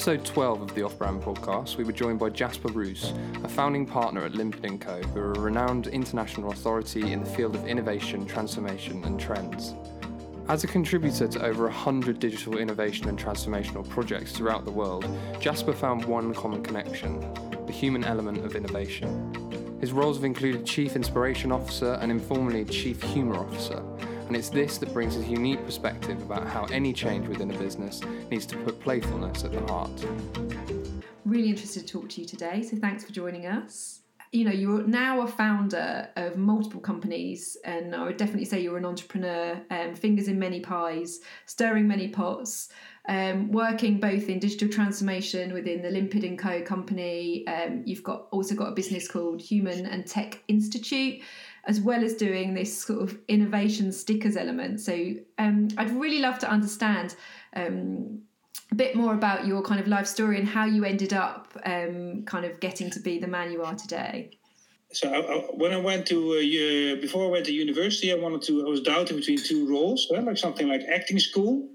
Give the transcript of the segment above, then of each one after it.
episode 12 of the Off Brand podcast, we were joined by Jaspar Roos, a founding partner at Limpid & Co., who are a renowned international authority in the field of innovation, transformation, and trends. As a contributor to over 100 digital innovation and transformational projects throughout the world, Jaspar found one common connection the human element of innovation. His roles have included Chief Inspiration Officer and informally Chief Humour Officer, and it's this that brings a unique perspective about how any change within a business needs to put playfulness at the heart. Really interested to talk to you today, so thanks for joining us. You know, you're now a founder of multiple companies, and I would definitely say you're an entrepreneur, um, fingers in many pies, stirring many pots. Um, working both in digital transformation within the Limpid and Co company. Um, you've got also got a business called Human and Tech Institute, as well as doing this sort of innovation stickers element. So um, I'd really love to understand um, a bit more about your kind of life story and how you ended up um, kind of getting to be the man you are today. So I, I, when I went to uh, before I went to university, I wanted to. I was doubting between two roles, right? like something like acting school,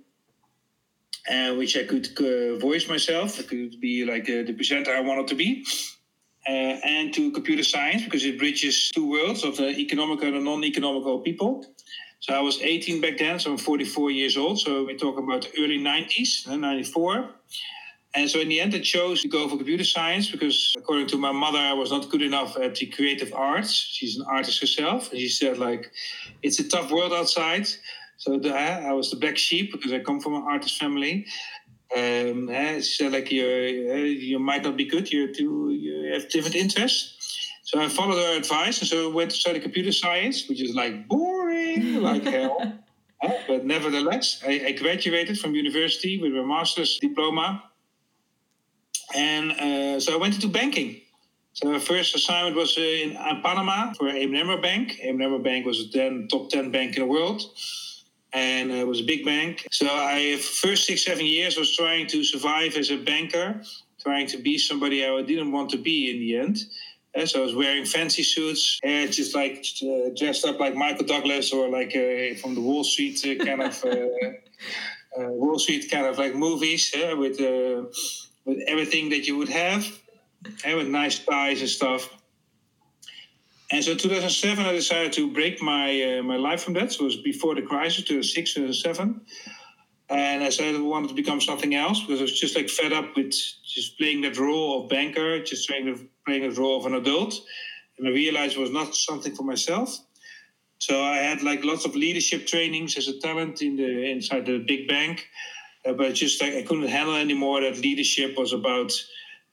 uh, which I could uh, voice myself. I could be like uh, the presenter I wanted to be, uh, and to computer science because it bridges two worlds of the economical and non-economical people. So I was 18 back then, so I'm 44 years old. So we're talking about the early 90s, 94. And so in the end, I chose to go for computer science because, according to my mother, I was not good enough at the creative arts. She's an artist herself, and she said like, "It's a tough world outside." So the, I was the black sheep because I come from an artist family, um, she said like you you might not be good. You're too you have different interests. So I followed her advice, and so I went to study computer science, which is like boring like hell. but nevertheless, I, I, graduated from university with a master's diploma, and uh, so I went into banking. So my first assignment was uh, in, in Panama for ABN AMRO Bank. ABN AMRO Bank was then top 10 bank in the world and it was a big bank. So I first six seven years was trying to survive as a banker, trying to be somebody I didn't want to be in the end. Uh, so I was wearing fancy suits, hair just like uh, dressed up like Michael Douglas or like uh, from the Wall Street uh, kind of uh, uh, Wall Street kind of like movies with with everything that you would have, and with nice ties and stuff. And so in 2007, I decided to break my uh, my life from that. So it was before the crisis, 2006, 2007. And I said I wanted to become something else because I was just like fed up with just playing that role of banker, just playing the, playing the role of an adult. And I realized it was not something for myself. So I had like lots of leadership trainings as a talent in the inside the big bank, uh, but just like I couldn't handle anymore that leadership was about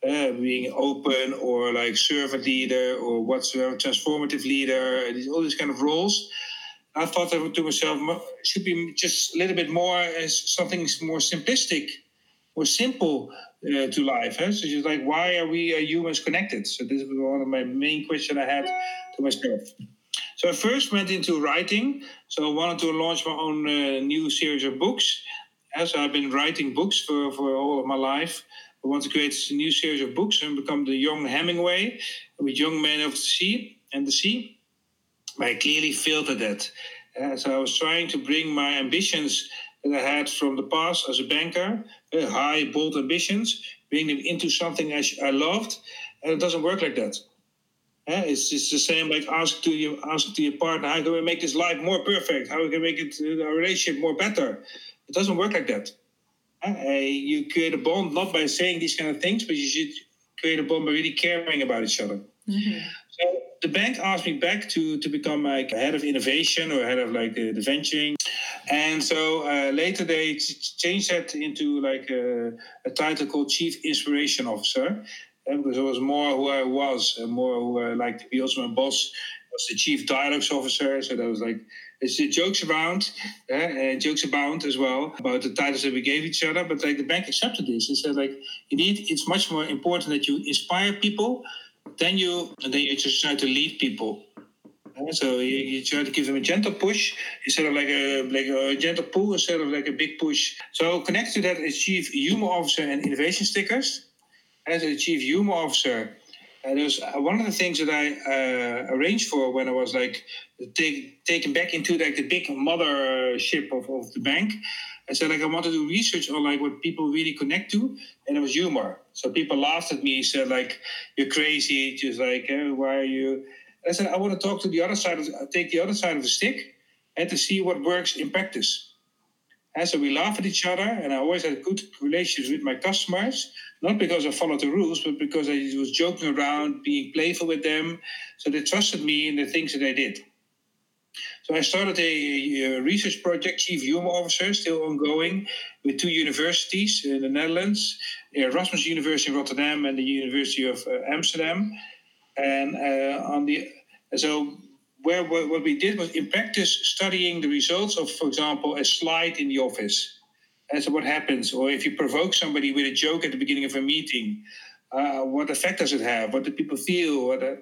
uh, being open or like servant leader or whatsoever, transformative leader, all these kind of roles. I thought to myself, should be just a little bit more as something more simplistic, more simple uh, to life. Huh? So just like, why are we uh, humans connected? So this was one of my main questions I had to myself. So I first went into writing. So I wanted to launch my own uh, new series of books. As I've been writing books for, for all of my life. I want to create a new series of books and become the young Hemingway with young men of the sea and the sea. But I clearly failed at that. Uh, so I was trying to bring my ambitions that I had from the past as a banker, uh, high, bold ambitions, bring them into something I, I loved, and it doesn't work like that. Uh, it's, it's the same like ask to your ask to your partner, how can we make this life more perfect? How can we make it uh, our relationship more better? It doesn't work like that. Uh, you create a bond not by saying these kind of things, but you should create a bond by really caring about each other. Mm-hmm. So the bank asked me back to to become like head of innovation or head of like the, the venturing, and so uh, later they changed that into like a, a, title called chief inspiration officer, uh, because it was more who I was and more who I liked to be. Also, my boss was the chief dialogues officer, so that was like it's jokes around, uh, uh, jokes abound as well about the titles that we gave each other. But like the bank accepted this and said like, indeed, it's much more important that you inspire people than you then you just try to lead people. Uh, so you, you, try to give them a gentle push instead of like a like a gentle pull instead of like a big push. So connected to that is chief humor officer and innovation stickers. As a chief humor officer, And it was uh, one of the things that I uh, arranged for when I was like take, taken back into like the big mothership of, of the bank. I said like I want to do research on like what people really connect to, and it was humor. So people laughed at me, said like you're crazy, just like eh, why are you? I said I want to talk to the other side of take the other side of the stick, and to see what works in practice. And so we laugh at each other, and I always had good relations with my customers, not because I followed the rules, but because I was joking around, being playful with them. So they trusted me in the things that I did. So I started a, a research project, Chief Humor Officer, still ongoing, with two universities in the Netherlands, Erasmus University in Rotterdam and the University of uh, Amsterdam. And uh, on the so where what we did was in practice studying the results of, for example, a slide in the office. So what happens, or if you provoke somebody with a joke at the beginning of a meeting, uh, what effect does it have? What do people feel? What, uh,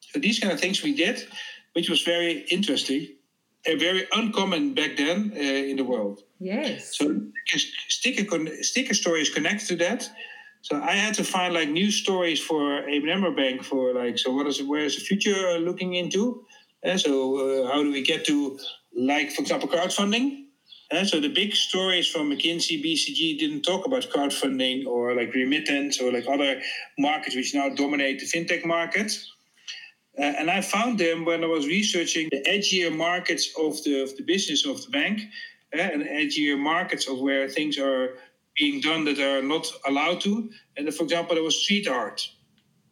so these kind of things we did, which was very interesting and very uncommon back then uh, in the world. Yes. So sticker sticker stories connect to that. So I had to find like new stories for ABN Bank for like so what is where is the future looking into? Uh, so uh, how do we get to like for example crowdfunding? Uh, so the big stories from McKinsey, BCG didn't talk about crowdfunding or like remittance or like other markets which now dominate the fintech market. Uh, and I found them when I was researching the edgier markets of the of the business of the bank, uh, and edgier markets of where things are being done that are not allowed to. And for example, there was street art.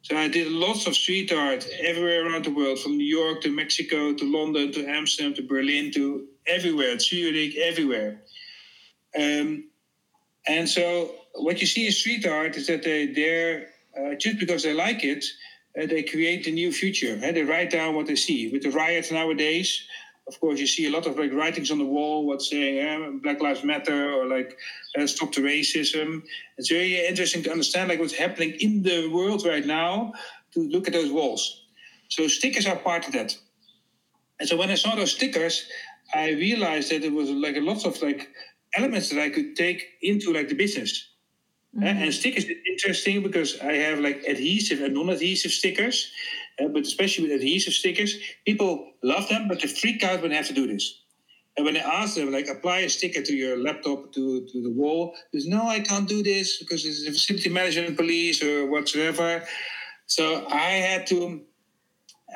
So I did lots of street art everywhere around the world, from New York to Mexico to London to Amsterdam to Berlin to everywhere, Zurich, everywhere. Um, and so what you see in street art is that they there uh, just because they like it, uh, they create the new future. Uh, they write down what they see. With the riots nowadays, of course, you see a lot of like writings on the wall, what's saying eh, Black Lives Matter or like uh, stop the racism. It's very interesting to understand like what's happening in the world right now to look at those walls. So stickers are part of that. And so when I saw those stickers, I realized that there was like a lot of like elements that I could take into like the business. Mm-hmm. and stickers is interesting because I have like adhesive and non-adhesive stickers. But especially with adhesive stickers, people love them, but they freak out when they have to do this. And when I ask them, like, apply a sticker to your laptop to, to the wall, there's no, I can't do this because it's a facility management police or whatsoever. So I had to,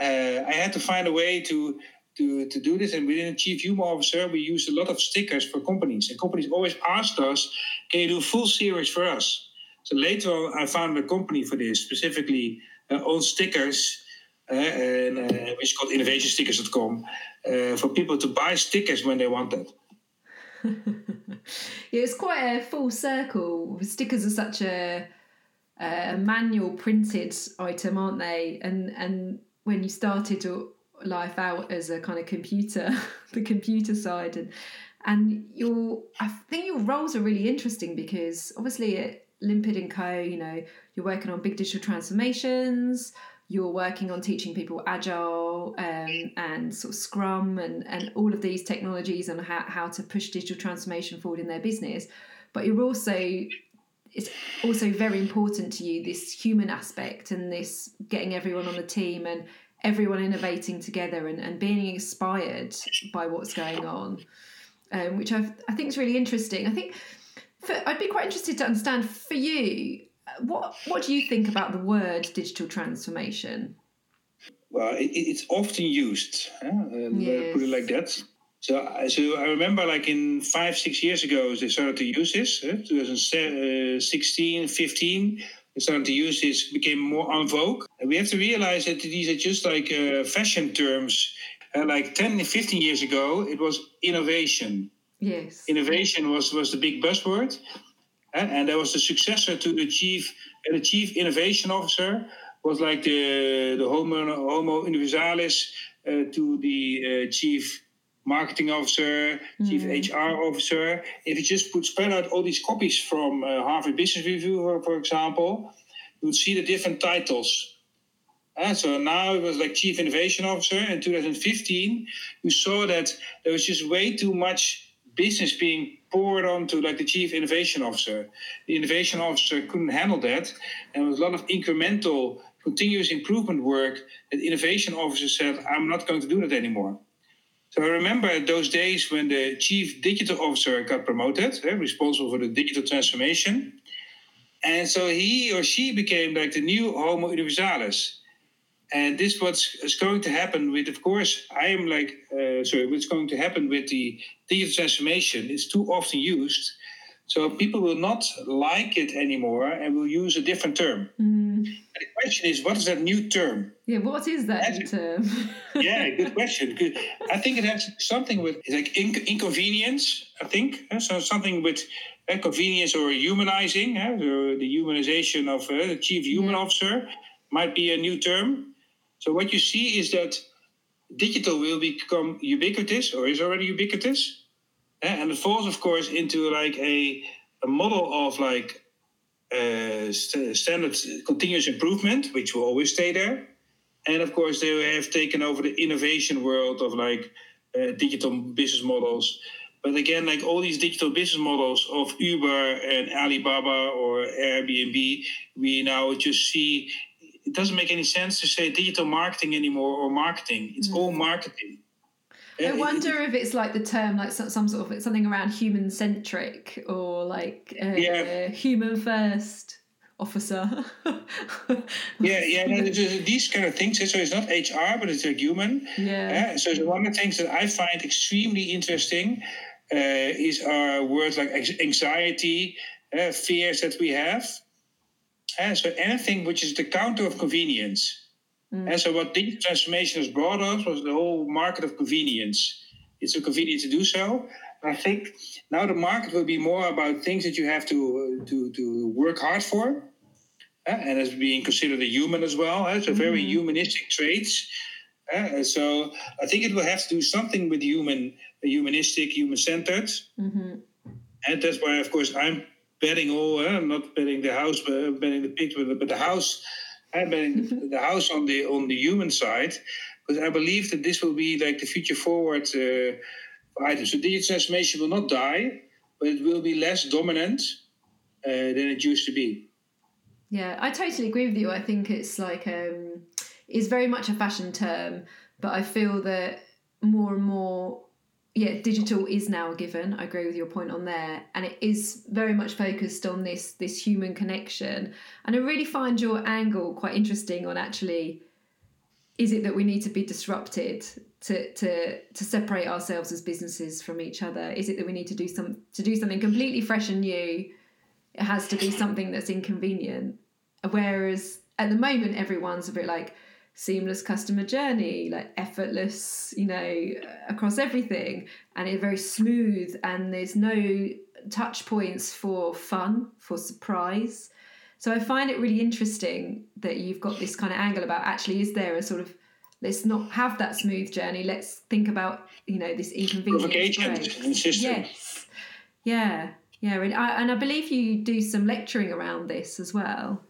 uh, I had to find a way to to, to do this. And within Chief Humor Officer, we used a lot of stickers for companies. And companies always asked us, can you do full series for us? So later on, I found a company for this, specifically uh, on stickers and, uh, which is called innovationstickers.com, uh, for people to buy stickers when they want that. yeah, it's quite a full circle. Stickers are such a, a manual printed item, aren't they? And and when you started life out as a kind of computer, the computer side, and and your I think your roles are really interesting because obviously at Limpid and Co, you know, you're working on big digital transformations you're working on teaching people agile um, and sort of scrum and, and all of these technologies and how, how to push digital transformation forward in their business. But you're also it's also very important to you this human aspect and this getting everyone on the team and everyone innovating together and, and being inspired by what's going on um, which I've, i think is really interesting. I think for, i'd be quite interested to understand for you what what do you think about the word digital transformation? Well, it, it's often used. Huh? yes. Put it like that. So, so I remember like in five, six years ago, they started to use this. 2016, 15, they started to use this, became more en vogue. And we have to realize that these are just like uh, fashion terms. Uh, like 10, 15 years ago, it was innovation. Yes. Innovation was, was the big buzzword and there was the successor to the chief, the chief innovation officer was like the the homo, homo universalis uh, to the uh, chief marketing officer, mm. chief HR officer. If you just put spread out all these copies from uh, Harvard Business Review, for, for example, you would see the different titles. And so now it was like chief innovation officer. In 2015, you saw that there was just way too much business being poured onto like the chief innovation officer. The innovation officer couldn't handle that, and with a lot of incremental continuous improvement work the innovation officer said, I'm not going to do that anymore. So I remember those days when the chief digital officer got promoted, eh, responsible for the digital transformation. And so he or she became like the new Homo universalis. And this what's is going to happen with, of course, I am like, uh, sorry, what's going to happen with the digital transformation is too often used. So people will not like it anymore and will use a different term. Mm. the question is, what is that new term? Yeah, what is that new term? yeah, good question. I think it has something with like inc- inconvenience. I think so. Something with uh, convenience or humanizing. Uh, the humanization of uh, the chief human yeah. officer might be a new term. So what you see is that digital will become ubiquitous or is already ubiquitous and it falls, of course, into like a, a model of like uh, st- standard continuous improvement, which will always stay there. And of course, they have taken over the innovation world of like uh, digital business models. But again, like all these digital business models of Uber and Alibaba or Airbnb, we now just see it doesn't make any sense to say digital marketing anymore or marketing. It's mm. all marketing. I wonder if it's like the term, like some, some sort of something around human centric or like uh, yeah. human first officer. yeah, yeah, no, these kind of things. So it's not HR, but it's like human. Yeah. Uh, so one of the things that I find extremely interesting uh, is our words like anxiety, uh, fears that we have. Uh, so anything which is the counter of convenience. Mm. And so what digital transformation has brought us was the whole market of convenience. It's so convenient to do so. And I think now the market will be more about things that you have to uh, to, to work hard for. Uh, and as being considered a human as well. Uh, so very mm. humanistic traits. Uh, so I think it will have to do something with human, humanistic, human-centered. Mm-hmm. And that's why, of course, I'm betting all. Uh, not betting the house, but betting the picture, but the house betting the house on the on the human side, because I believe that this will be like the future forward uh, item. So digital transformation will not die, but it will be less dominant uh, than it used to be. Yeah, I totally agree with you. I think it's like um, it's very much a fashion term, but I feel that more and more yeah, digital is now a given. I agree with your point on there, and it is very much focused on this this human connection. And I really find your angle quite interesting on actually, is it that we need to be disrupted to to to separate ourselves as businesses from each other? Is it that we need to do some to do something completely fresh and new? It has to be something that's inconvenient. Whereas at the moment, everyone's a bit like seamless customer journey, like effortless, you know, uh, across everything, and it's very smooth, and there's no touch points for fun, for surprise. So I find it really interesting that you've got this kind of angle about actually, is there a sort of let's not have that smooth journey. Let's think about you know this inconvenience. Yes, yeah, yeah, and I, and I believe you do some lecturing around this as well.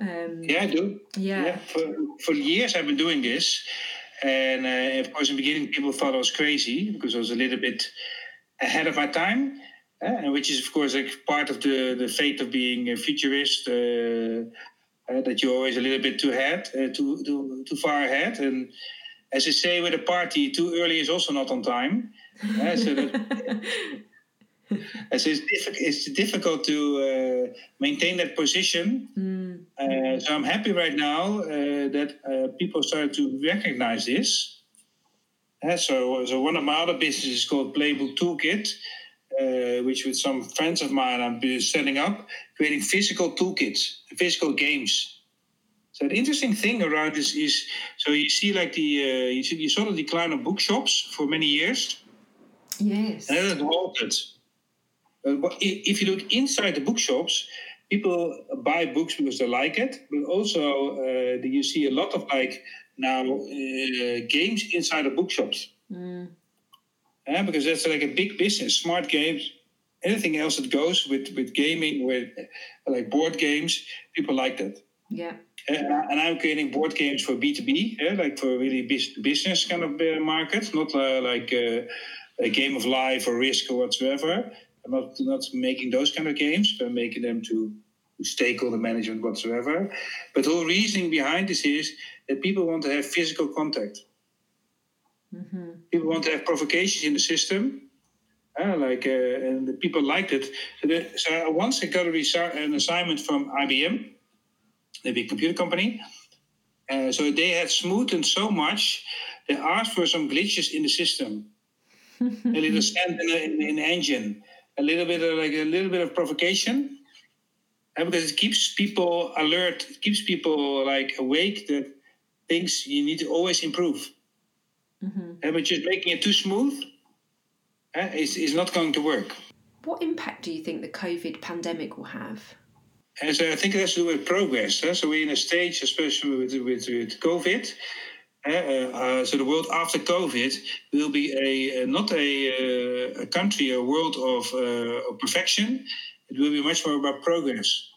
Um, yeah, I do. Yeah. yeah. For, for years, I've been doing this. And uh, of course, in the beginning, people thought I was crazy because I was a little bit ahead of my time. Uh, and which is, of course, like part of the, the fate of being a futurist. Uh, uh that you're always a little bit too ahead, uh, too, too, too far ahead. And as they say with a party, too early is also not on time. Uh, so that, so it's, diff- it's difficult to maintain that position. Mm. Uh, so I'm happy right now uh, that uh, people start to recognize this. Uh, so, so one of my other businesses is called Playbook Toolkit, uh, which with some friends of mine I'm setting up, creating physical toolkits, physical games. So the interesting thing around this is, so you see like the you, see, you saw the decline of bookshops for many years. Yes. And then it halted. Uh, if you look inside the bookshops, people buy books because they like it, but also uh, you see a lot of like now uh, games inside of bookshops. Mm. Uh, because that's like a big business, smart games, anything else that goes with with gaming, with like board games, people like that. Yeah. Uh, and I'm creating board games for B2B, yeah, like for really business kind of uh, market, not uh, like uh, a game of life or risk or whatsoever. I'm not not making those kind of games, but making them to stakeholder management whatsoever. But the whole reasoning behind this is that people want to have physical contact. Mm-hmm. People want to have provocations in the system. Uh, like uh, and the people liked it. So, the, so once I got resi- an assignment from IBM, the big computer company. Uh, so they had smoothened so much, they asked for some glitches in the system, a little sand in in, in the engine, a little bit of like a little bit of provocation, because it keeps people alert, it keeps people like awake that things you need to always improve. Mm-hmm. but just making it too smooth uh, is, is not going to work. What impact do you think the COVID pandemic will have? And so I think it has to do with progress. Huh? So we're in a stage, especially with, with, with COVID. Uh, uh, so the world after COVID will be a, uh, not a, a country, a world of, uh, of perfection. It will be much more about progress.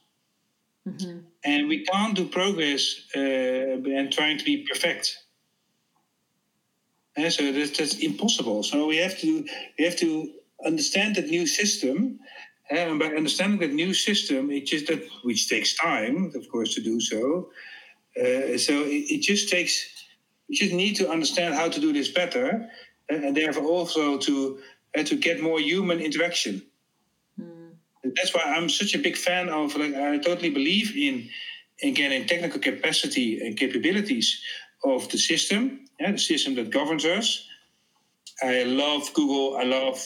Mm-hmm. And we can't do progress uh, and trying to be perfect. And so that's, that's impossible. So we have to we have to understand that new system. And by understanding that new system, it just that which takes time, of course, to do so. Uh, so it, it, just takes. You just need to understand how to do this better, and therefore also to uh, to get more human interaction that's why I'm such a big fan of. Like, I totally believe in again in technical capacity and capabilities of the system, yeah, the system that governs us. I love Google. I love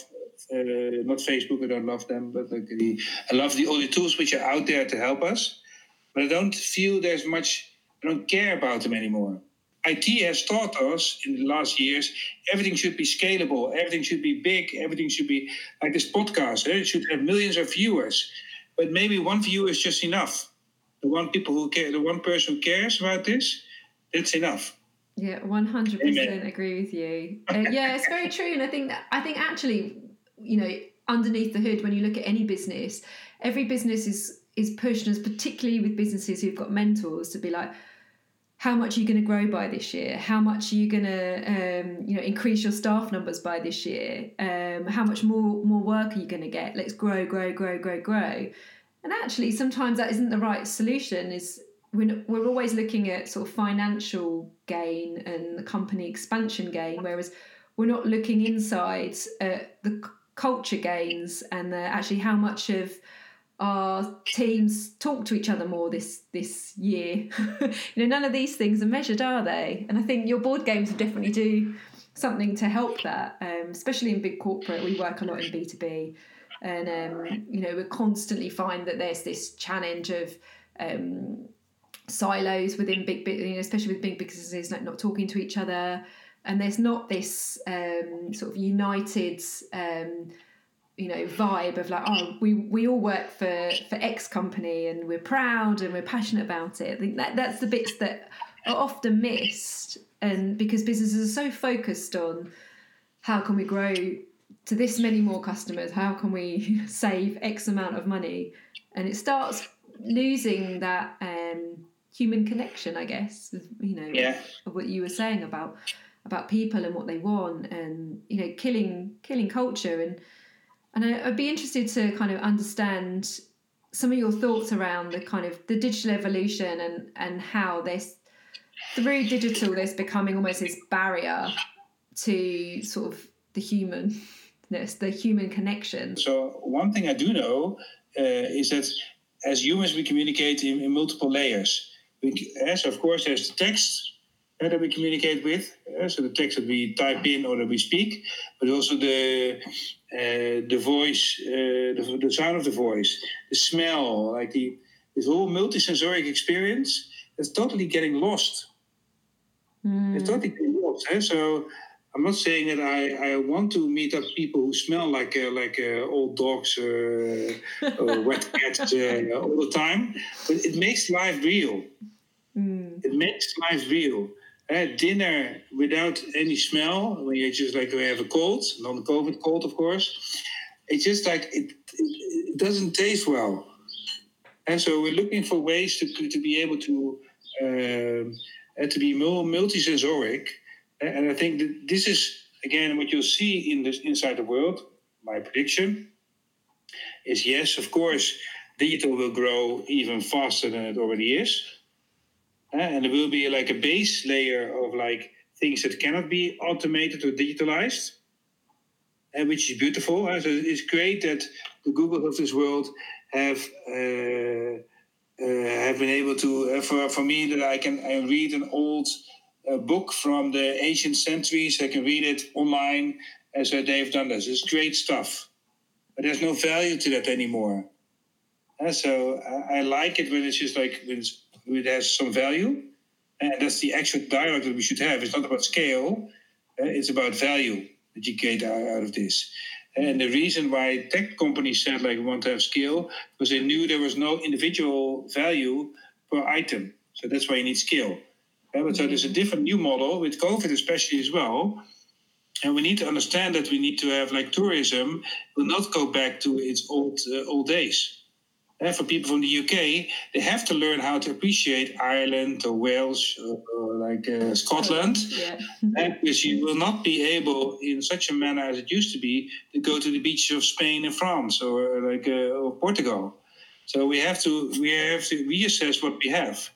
uh, not Facebook. I don't love them, but like the, I love the all the tools which are out there to help us. But I don't feel there's much. I don't care about them anymore. IT has taught us in the last years everything should be scalable, everything should be big, everything should be like this podcast. Eh? It should have millions of viewers, but maybe one viewer is just enough. The one people who care, the one person who cares about this, that's enough. Yeah, one hundred percent agree with you. Uh, yeah, it's very true, and I think that I think actually, you know, underneath the hood, when you look at any business, every business is is pushed, as particularly with businesses who've got mentors, to be like how much are you going to grow by this year? How much are you going to, um, you know, increase your staff numbers by this year? Um, how much more more work are you going to get? Let's grow, grow, grow, grow, grow. And actually, sometimes that isn't the right solution. Is we're, we're always looking at sort of financial gain and the company expansion gain, whereas we're not looking inside at the culture gains and the, actually how much of our teams talk to each other more this this year. you know, none of these things are measured, are they? And I think your board games will definitely do something to help that. Um, especially in big corporate, we work a lot in B two B, and um, you know we constantly find that there's this challenge of um, silos within big, you know, especially with big businesses like not talking to each other, and there's not this um, sort of united um, you know vibe of like oh we we all work for for X company and we're proud and we're passionate about it. I think that that's the bits that are often missed, and because businesses are so focused on how can we grow to this many more customers, how can we save X amount of money, and it starts losing that um, human connection, I guess. You know, yeah. what you were saying about about people and what they want, and you know, killing killing culture and and I, would be interested to kind of understand some of your thoughts around the kind of the digital evolution and and how this through digital there's becoming almost this barrier to sort of the humanness, the human connection. So one thing I do know uh, is that as humans we communicate in, in multiple layers. We, of course, there's the text that we communicate with, uh, so the text that we type in or that we speak, but also the uh, the voice, uh, the, the sound of the voice, the smell, like the this whole multisensoric experience is totally getting lost. Mm. It's totally getting lost. Eh? So I'm not saying that I, I want to meet up people who smell like uh, like uh, old dogs uh, or wet cats uh, all the time, but it makes life real. Mm. It makes life real uh, dinner without any smell when you just like we have a cold, non-COVID cold, of course. It's just like it, it, doesn't taste well, and so we're looking for ways to to be able to uh, to be more multisensoric. And I think that this is again what you'll see in this inside the world. My prediction is yes, of course. digital will grow even faster than it already is. And there will be like a base layer of like things that cannot be automated or digitalized, and which is beautiful. So it's great that the Google of this world have uh, uh, have been able to uh, for for me that I can I read an old uh, book from the ancient centuries. I can read it online, and so they've done this. It's great stuff, but there's no value to that anymore. So I, I like it when it's just like when it's it has some value. And that's the actual dialogue that we should have. It's not about scale, uh, it's about value that you get out of this. And the reason why tech companies said like we want to have scale because they knew there was no individual value per item. So that's why you need scale. Uh, but so there's a different new model with COVID especially as well. And we need to understand that we need to have like tourism will not go back to its old uh, old days for people from the UK, they have to learn how to appreciate Ireland or Wales or, or like uh, Scotland, yeah. because you will not be able, in such a manner as it used to be, to go to the beaches of Spain and France or like uh, or Portugal. So we have to we have to reassess what we have,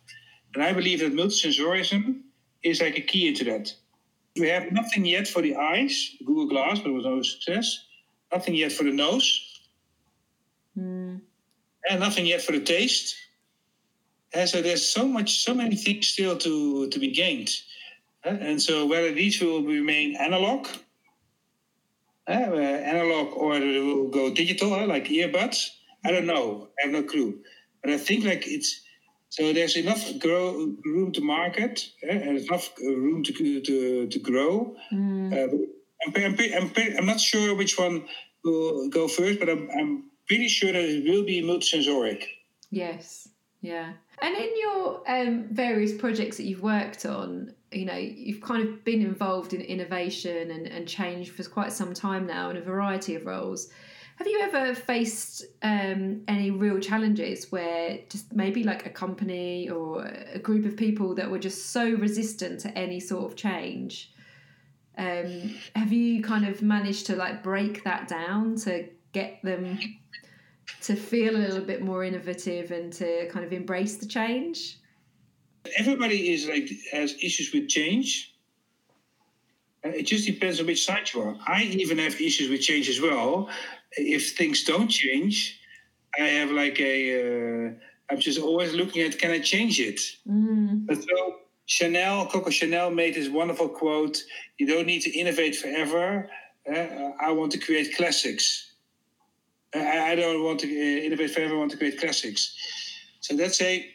and I believe that multisensorism is like a key into that. We have nothing yet for the eyes, Google Glass, but it was no success. Nothing yet for the nose. And nothing yet for the taste. And so there's so much, so many things still to to be gained. And so whether these will remain analog, uh, analog, or they will go digital, uh, like earbuds, I don't know. I have no clue. But I think like it's so there's enough grow, room to market uh, and enough room to to, to grow. Mm. I'm, I'm, I'm, I'm, not sure which one will go first, but I'm, I'm pretty sure that it will be multisensoric. Yes, yeah. And in your um, various projects that you've worked on, you know, you've kind of been involved in innovation and, and change for quite some time now in a variety of roles. Have you ever faced um, any real challenges where just maybe like a company or a group of people that were just so resistant to any sort of change? Um, have you kind of managed to like break that down to get them to feel a little bit more innovative and to kind of embrace the change? Everybody is like has issues with change. It just depends on which side you are. I even have issues with change as well. If things don't change, I have like a. Uh, I'm just always looking at can I change it? Mm. But so Chanel, Coco Chanel made this wonderful quote: "You don't need to innovate forever. Uh, I want to create classics." I, I don't want to uh, innovate forever. I want to create classics. So that's a.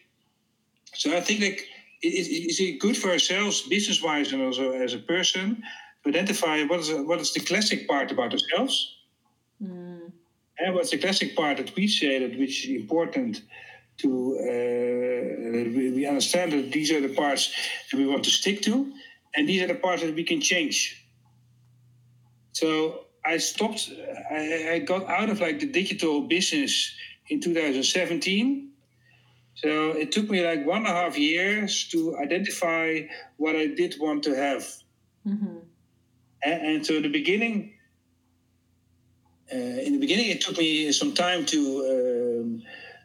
So I think like it, is it good for ourselves, business wise, and also as a person, to identify what is what is the classic part about ourselves, mm. and what's the classic part that we say that which is important to uh, we understand that these are the parts that we want to stick to, and these are the parts that we can change. So I stopped. I, I got out of like the digital business in 2017. So it took me like one and a half years to identify what I did want to have. Mm-hmm. And, and, so in the beginning, uh, in the beginning, it took me some time to. Um,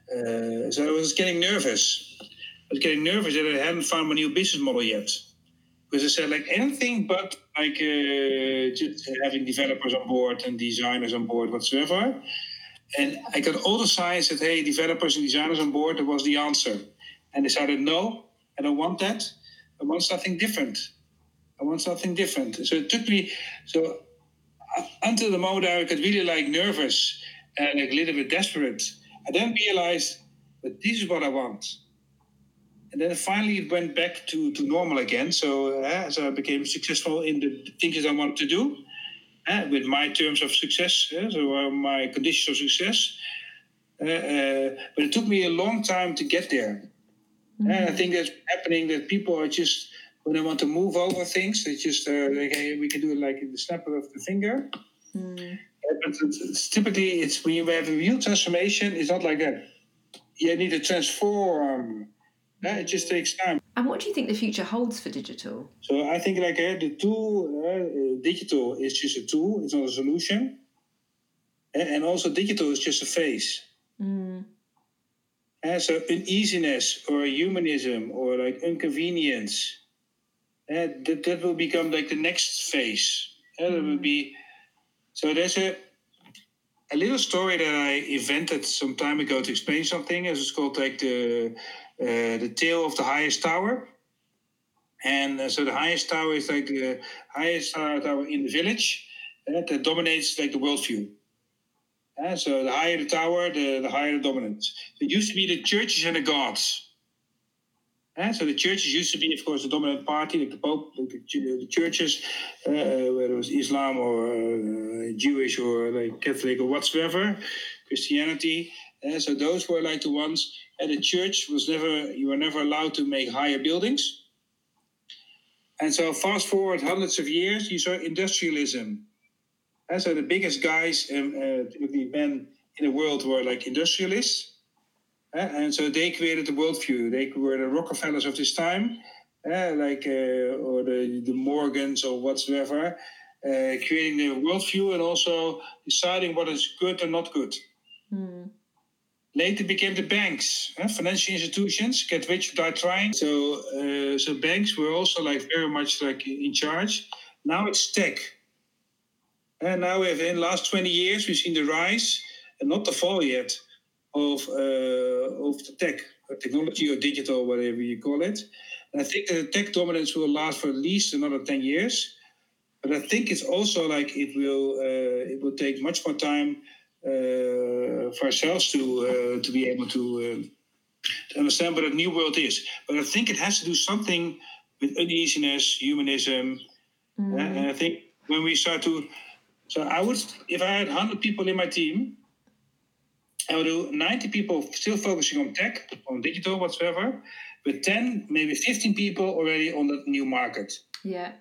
uh, so I was getting nervous. I was getting nervous that I hadn't found my new business model yet because I said like anything but like uh, just having developers on board and designers on board whatsoever. And I got all the signs that hey, developers and designers on board, that was the answer. And I decided no, I don't want that. I want something different. I want something different. So it took me so uh, until the moment I got really like nervous and like a little bit desperate. I then realized that this is what I want and then finally it went back to, to normal again. So, uh, so I became successful in the things I wanted to do uh, with my terms of success, uh, so uh, my conditions of success. Uh, uh, but it took me a long time to get there. Mm-hmm. And I think that's happening that people are just, when they want to move over things, they just, like, hey, we can do it like in the snap of the finger. Mm. but it's, it's typically, it's when you have a real transformation, it's not like that. You need to transform yeah, it just takes time. And what do you think the future holds for digital? So I think like uh, the tool, uh, digital is just a tool. It's not a solution. And also digital is just a phase. Mm. Uh, so uneasiness or humanism or like inconvenience. Uh, that, that will become like the next phase. Uh, that will be so there's a a little story that I invented some time ago to explain something. As it's called like the the tale of the highest tower. And uh, so the highest tower is like the highest tower in the village uh, that dominates like the worldview. Uh, so the higher the tower, the, the higher the dominance. It used to be the churches and the gods. Uh, so the churches used to be, of course, the dominant party, like the Pope, like the, the churches, uh, whether it was Islam or uh, Jewish or like Catholic or whatsoever, Christianity. Uh, so those were like the ones. And the church was never, you were never allowed to make higher buildings. And so fast forward hundreds of years, you saw industrialism. And so the biggest guys, um, uh, men in the world, were like industrialists. Uh, and so they created the worldview. They were the Rockefellers of this time, uh, like uh, or the, the Morgans or whatsoever, uh, creating the worldview and also deciding what is good and not good. Mm. Later became the banks, uh, financial institutions, get rich die trying. So, uh, so banks were also like very much like in charge. Now it's tech. And now we have in the last 20 years, we've seen the rise, and not the fall yet, of, uh, of the tech, technology or digital, whatever you call it. And I think that the tech dominance will last for at least another 10 years. But I think it's also like it will uh, it will take much more time for ourselves to uh, to be able to, uh, to understand what a new world is. But I think it has to do something with uneasiness, humanism, Mm. and I think when we start to, so I would, if I had 100 people in my team, I would do 90 people still focusing on tech, on digital, whatsoever, but 10, maybe 15 people already on the new market. Yeah.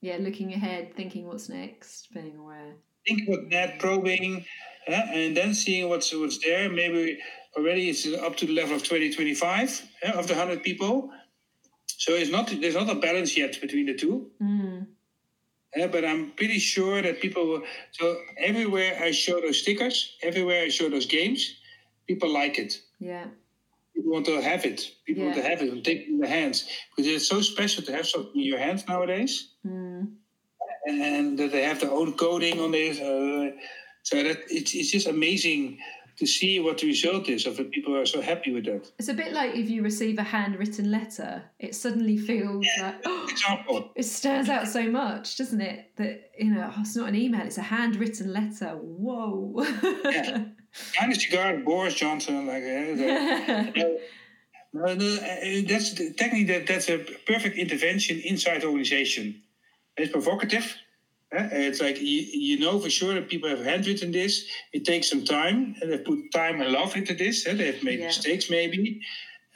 Yeah, looking ahead, thinking what's next, being aware. Think about that, probing, uh, and then seeing what's what's there. Maybe already it's up to the level of 20, 25 uh, of the 100 people. So it's not there's not a balance yet between the two. Mm. Uh, but I'm pretty sure that people will. So everywhere I show those stickers, everywhere I show those games, people like it. Yeah. People want to have it. People want to have it and take it in their hands because it's so special to have something in your hands nowadays, Mm. And that they have their own coding on this. Uh, so that it's it's just amazing to see what the result is of the people are so happy with that. It's a bit like if you receive a handwritten letter, it suddenly feels like, oh, Example. it stands out so much, doesn't it? That, you know, oh, it's not an email, it's a handwritten letter. Whoa. Yeah. Of cigar, Boris Johnson, like the- No, no, uh, that's technically that that's a perfect intervention inside the organization. It's provocative. uh, It's like you, you know for sure that people have handwritten this. It takes some time, and they put time and love into this. uh, They have made Yeah. mistakes maybe,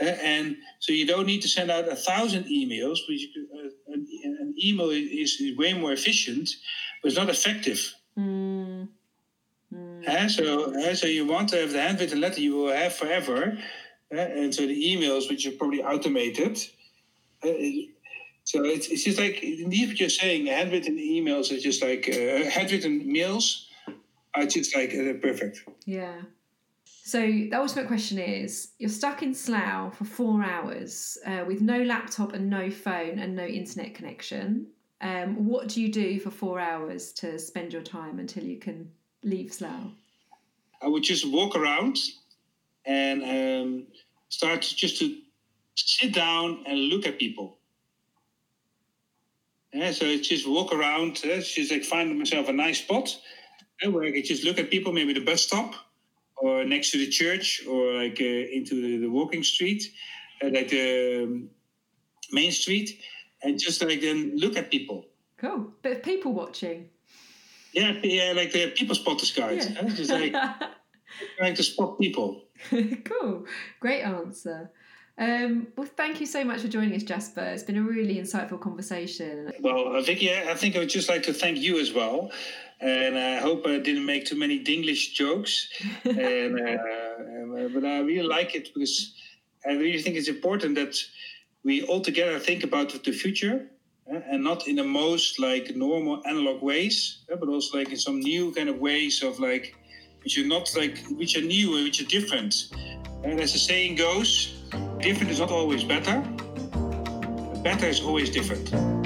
and so you don't need to send out a thousand emails. Which uh, an, email is, way more efficient, but it's not effective. Mm. Mm. So, so you want to have the handwritten letter you will have forever, and so the emails which are probably automated. So it's, it's just like indeed what you're saying. Handwritten emails are just like uh, handwritten mails are just like uh, perfect. Yeah. So the ultimate question is: You're stuck in Slough for four hours uh, with no laptop and no phone and no internet connection. Um, what do you do for four hours to spend your time until you can leave Slough? I would just walk around and um, start just to sit down and look at people. Yeah, so it's just walk around. Uh, just like find myself a nice spot uh, where I can just look at people, maybe the bus stop or next to the church or like uh, into the, the walking street, uh, like the um, main street, and just like then look at people. Cool. Bit of people watching. Yeah, yeah, like the people spotters guide. Yeah. uh, just like trying to spot people. cool. Great answer. Um, well, thank you so much for joining us, Jaspar. It's been a really insightful conversation. Well, Vicky, I think I would just like to thank you as well. And I hope I didn't make too many Dinglish jokes. and, uh, uh, but I really like it because I really think it's important that we all together think about the future uh, and not in the most like normal analog ways, uh, but also like in some new kind of ways of like, which are not like, which are new and which are different. And as the saying goes, different is not always better. Better is always different.